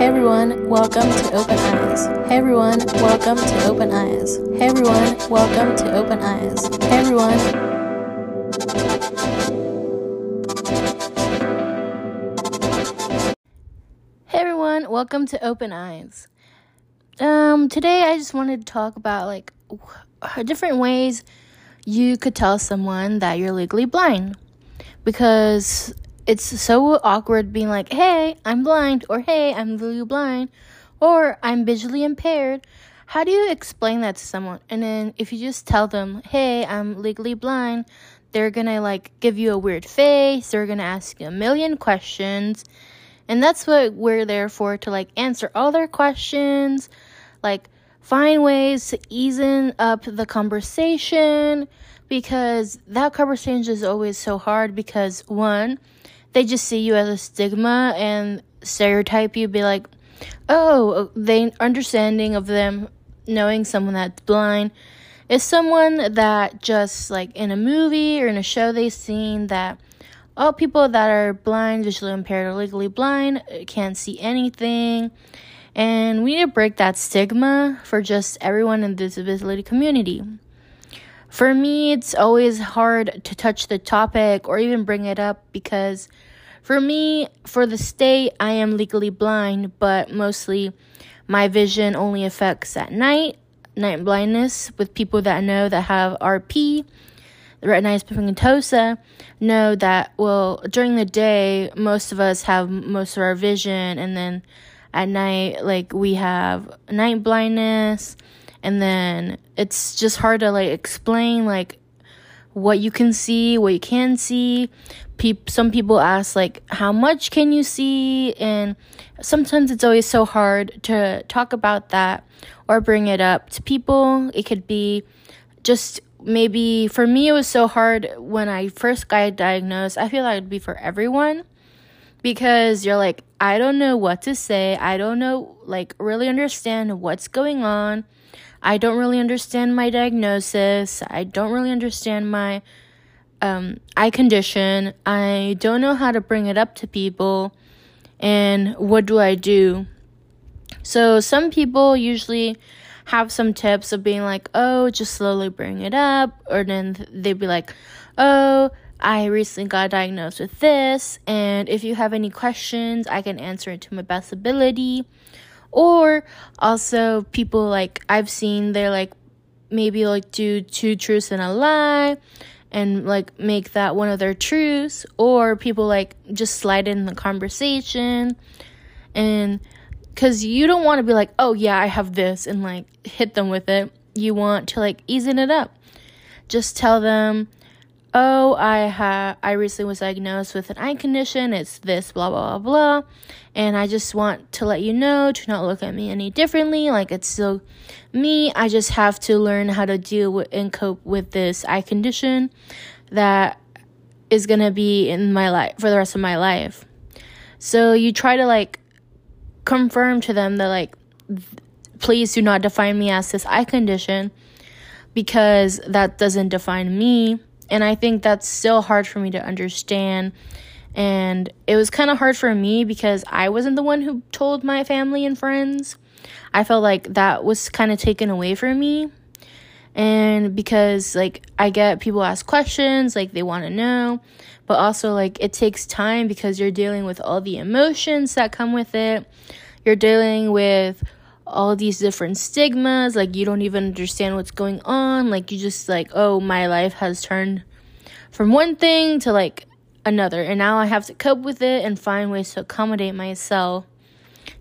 Hey everyone, welcome to Open Eyes. Hey everyone, welcome to Open Eyes. Hey everyone, welcome to Open Eyes. Hey everyone. Hey everyone, welcome to Open Eyes. Um, today I just wanted to talk about like different ways you could tell someone that you're legally blind because it's so awkward being like, "Hey, I'm blind," or "Hey, I'm legally blind," or "I'm visually impaired." How do you explain that to someone? And then if you just tell them, "Hey, I'm legally blind," they're gonna like give you a weird face. They're gonna ask you a million questions and that's what we're there for to like answer all their questions, like find ways to easen up the conversation because that conversation is always so hard because one, they just see you as a stigma and stereotype you be like, "Oh, they understanding of them knowing someone that's blind is someone that just like in a movie or in a show they've seen that all people that are blind, visually impaired, or legally blind uh, can't see anything. And we need to break that stigma for just everyone in the disability community. For me, it's always hard to touch the topic or even bring it up because for me, for the state, I am legally blind, but mostly my vision only affects at night, night blindness, with people that I know that have RP the retinitis pigmentosa know that well during the day most of us have most of our vision and then at night like we have night blindness and then it's just hard to like explain like what you can see what you can see Pe- some people ask like how much can you see and sometimes it's always so hard to talk about that or bring it up to people it could be just maybe for me it was so hard when I first got diagnosed. I feel like it'd be for everyone because you're like, I don't know what to say. I don't know, like, really understand what's going on. I don't really understand my diagnosis. I don't really understand my um, eye condition. I don't know how to bring it up to people. And what do I do? So, some people usually have some tips of being like, oh, just slowly bring it up. Or then they'd be like, oh, I recently got diagnosed with this. And if you have any questions, I can answer it to my best ability. Or also, people like I've seen, they're like, maybe like do two truths and a lie and like make that one of their truths. Or people like just slide in the conversation and because you don't want to be like, oh yeah, I have this and like hit them with it. You want to like easen it up. Just tell them, oh, I have, I recently was diagnosed with an eye condition. It's this, blah, blah, blah, blah. And I just want to let you know to not look at me any differently. Like it's still me. I just have to learn how to deal with and cope with this eye condition that is to be in my life for the rest of my life. So you try to like confirm to them that like please do not define me as this eye condition because that doesn't define me and i think that's still hard for me to understand. And it was kind of hard for me because i wasn't the one who told my family and friends. I felt like that was kind of taken away from me. And because like i get people ask questions like they want to know. But also like it takes time because you're dealing with all the emotions that come with it. You're dealing with all these different stigmas like you don't even understand what's going on like you just like oh my life has turned from one thing to like another. And now i have to cope with it and find ways to accommodate myself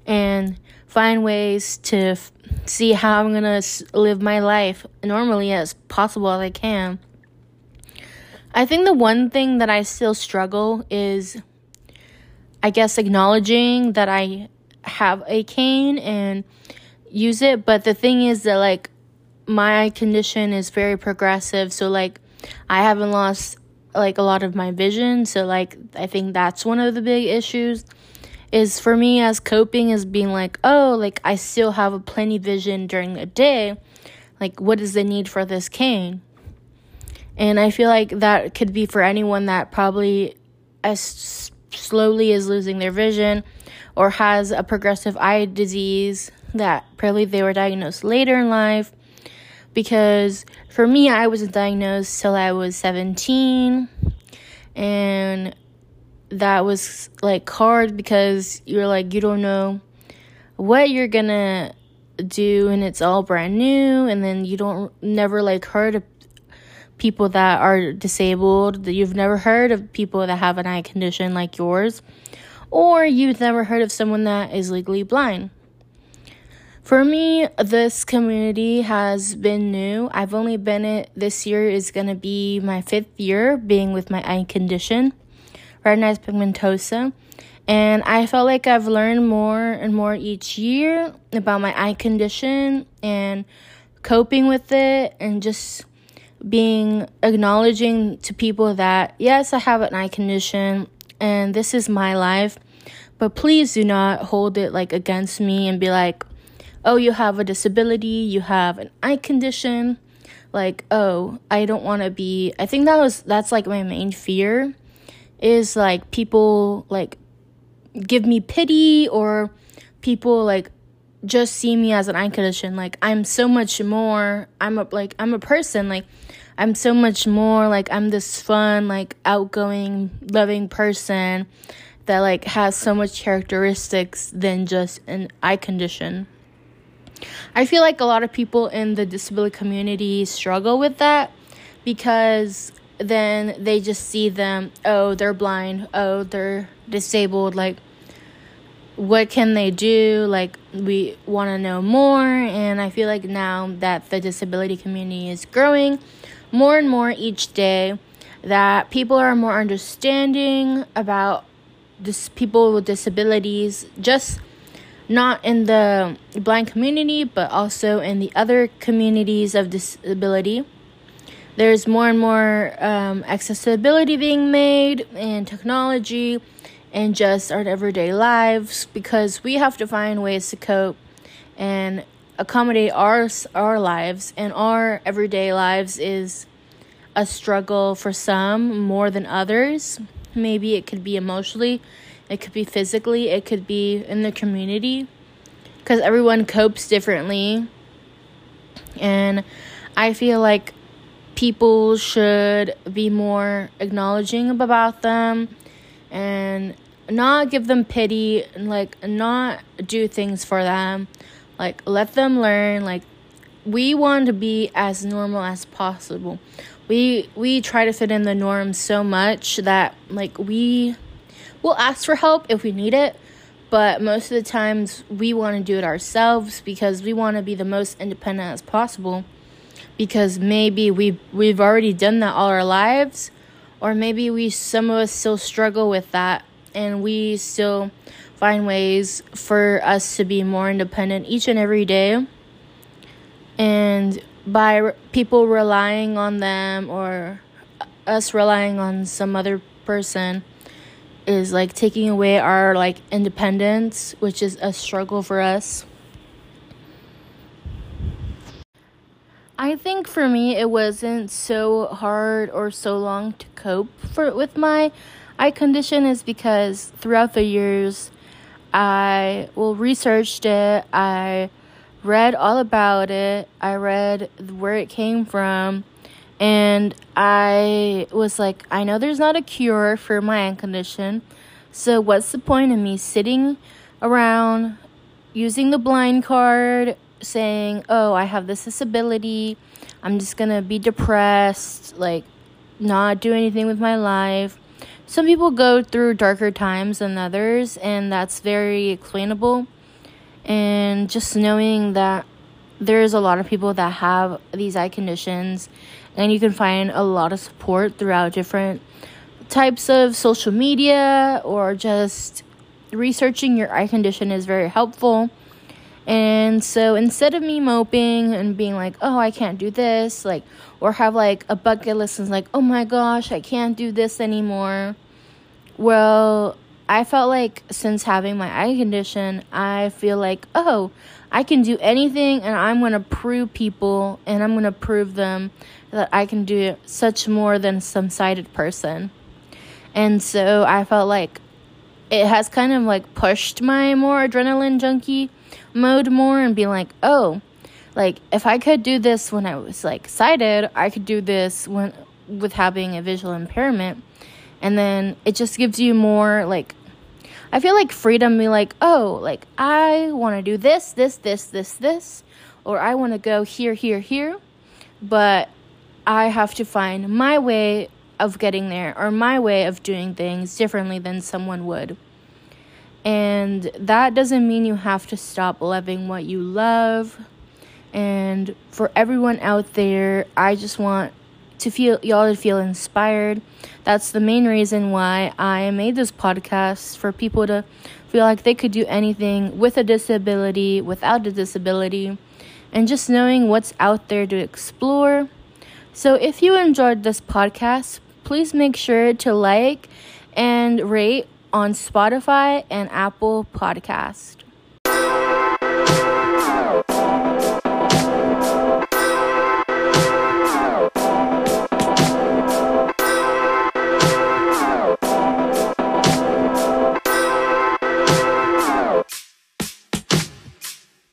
and find ways to f- see how i'm gonna s- live my life normally as possible as i can. I think the one thing that I still struggle is, I guess, acknowledging that I have a cane and use it. But the thing is that, like, my condition is very progressive. So, like, I haven't lost, like, a lot of my vision. So, like, I think that's one of the big issues is for me as coping is being like, oh, like, I still have a plenty vision during the day. Like, what is the need for this cane? And I feel like that could be for anyone that probably, as slowly is losing their vision or has a progressive eye disease that probably they were diagnosed later in life. Because for me, I wasn't diagnosed till I was 17, and that was like hard because you're like, you don't know what you're gonna do, and it's all brand new, and then you don't never like heard of people that are disabled, that you've never heard of people that have an eye condition like yours, or you've never heard of someone that is legally blind. For me, this community has been new. I've only been it this year is going to be my fifth year being with my eye condition, retinitis pigmentosa. And I felt like I've learned more and more each year about my eye condition and coping with it and just being acknowledging to people that yes, I have an eye condition and this is my life, but please do not hold it like against me and be like, "Oh, you have a disability, you have an eye condition." Like, "Oh, I don't want to be." I think that was that's like my main fear is like people like give me pity or people like just see me as an eye condition. Like I'm so much more. I'm a like I'm a person. Like I'm so much more. Like I'm this fun, like outgoing, loving person that like has so much characteristics than just an eye condition. I feel like a lot of people in the disability community struggle with that because then they just see them, oh, they're blind, oh, they're disabled, like what can they do? Like, we want to know more. And I feel like now that the disability community is growing more and more each day, that people are more understanding about this people with disabilities, just not in the blind community, but also in the other communities of disability. There's more and more um, accessibility being made in technology and just our everyday lives because we have to find ways to cope and accommodate our our lives and our everyday lives is a struggle for some more than others maybe it could be emotionally it could be physically it could be in the community because everyone copes differently. And i feel like people should be more acknowledging about them and not give them pity and like not do things for them. Like let them learn like we want to be as normal as possible. We we try to fit in the norm so much that like we will ask for help if we need it but most of the times we want to do it ourselves because we want to be the most independent as possible because maybe we we've already done that all our lives or maybe we some of us still struggle with that and we still find ways for us to be more independent each and every day. And by people relying on them or us relying on some other person is like taking away our like independence which is a struggle for us. I think for me it wasn't so hard or so long to cope for with my eye condition is because throughout the years I well researched it, I read all about it, I read where it came from, and I was like, I know there's not a cure for my eye condition, so what's the point of me sitting around using the blind card saying, oh, I have this disability. I'm just to be depressed, like, not do anything with my life. Some people go through darker times than others, and that's very explainable. And just knowing that there's a lot of people that have these eye conditions, and you can find a lot of support throughout different types of social media or just researching your eye condition is very helpful and so instead of me moping and being like, oh, I can't do this, like, or have like a bucket list and like, oh my gosh, I can't do this anymore. Well, I felt like since having my eye condition, I feel like, oh, I can do anything and I'm going to prove people and I'm going to prove them that I can do such more than some sighted person. And so I felt like it has kind of like pushed my more adrenaline junkie mode more and being like, oh, like if I could do this when I was like sighted, I could do this when with having a visual impairment. And then it just gives you more like I feel like freedom be like, oh, like I want to do this, this, this, this, this, or I want to go here, here, here, but I have to find my way of getting there or my way of doing things differently than someone would. And that doesn't mean you have to stop loving what you love. And for everyone out there, I just want to feel y'all to feel inspired. That's the main reason why I made this podcast for people to feel like they could do anything with a disability, without a disability, and just knowing what's out there to explore. So if you enjoyed this podcast, please make sure to like and rate on Spotify and Apple Podcast.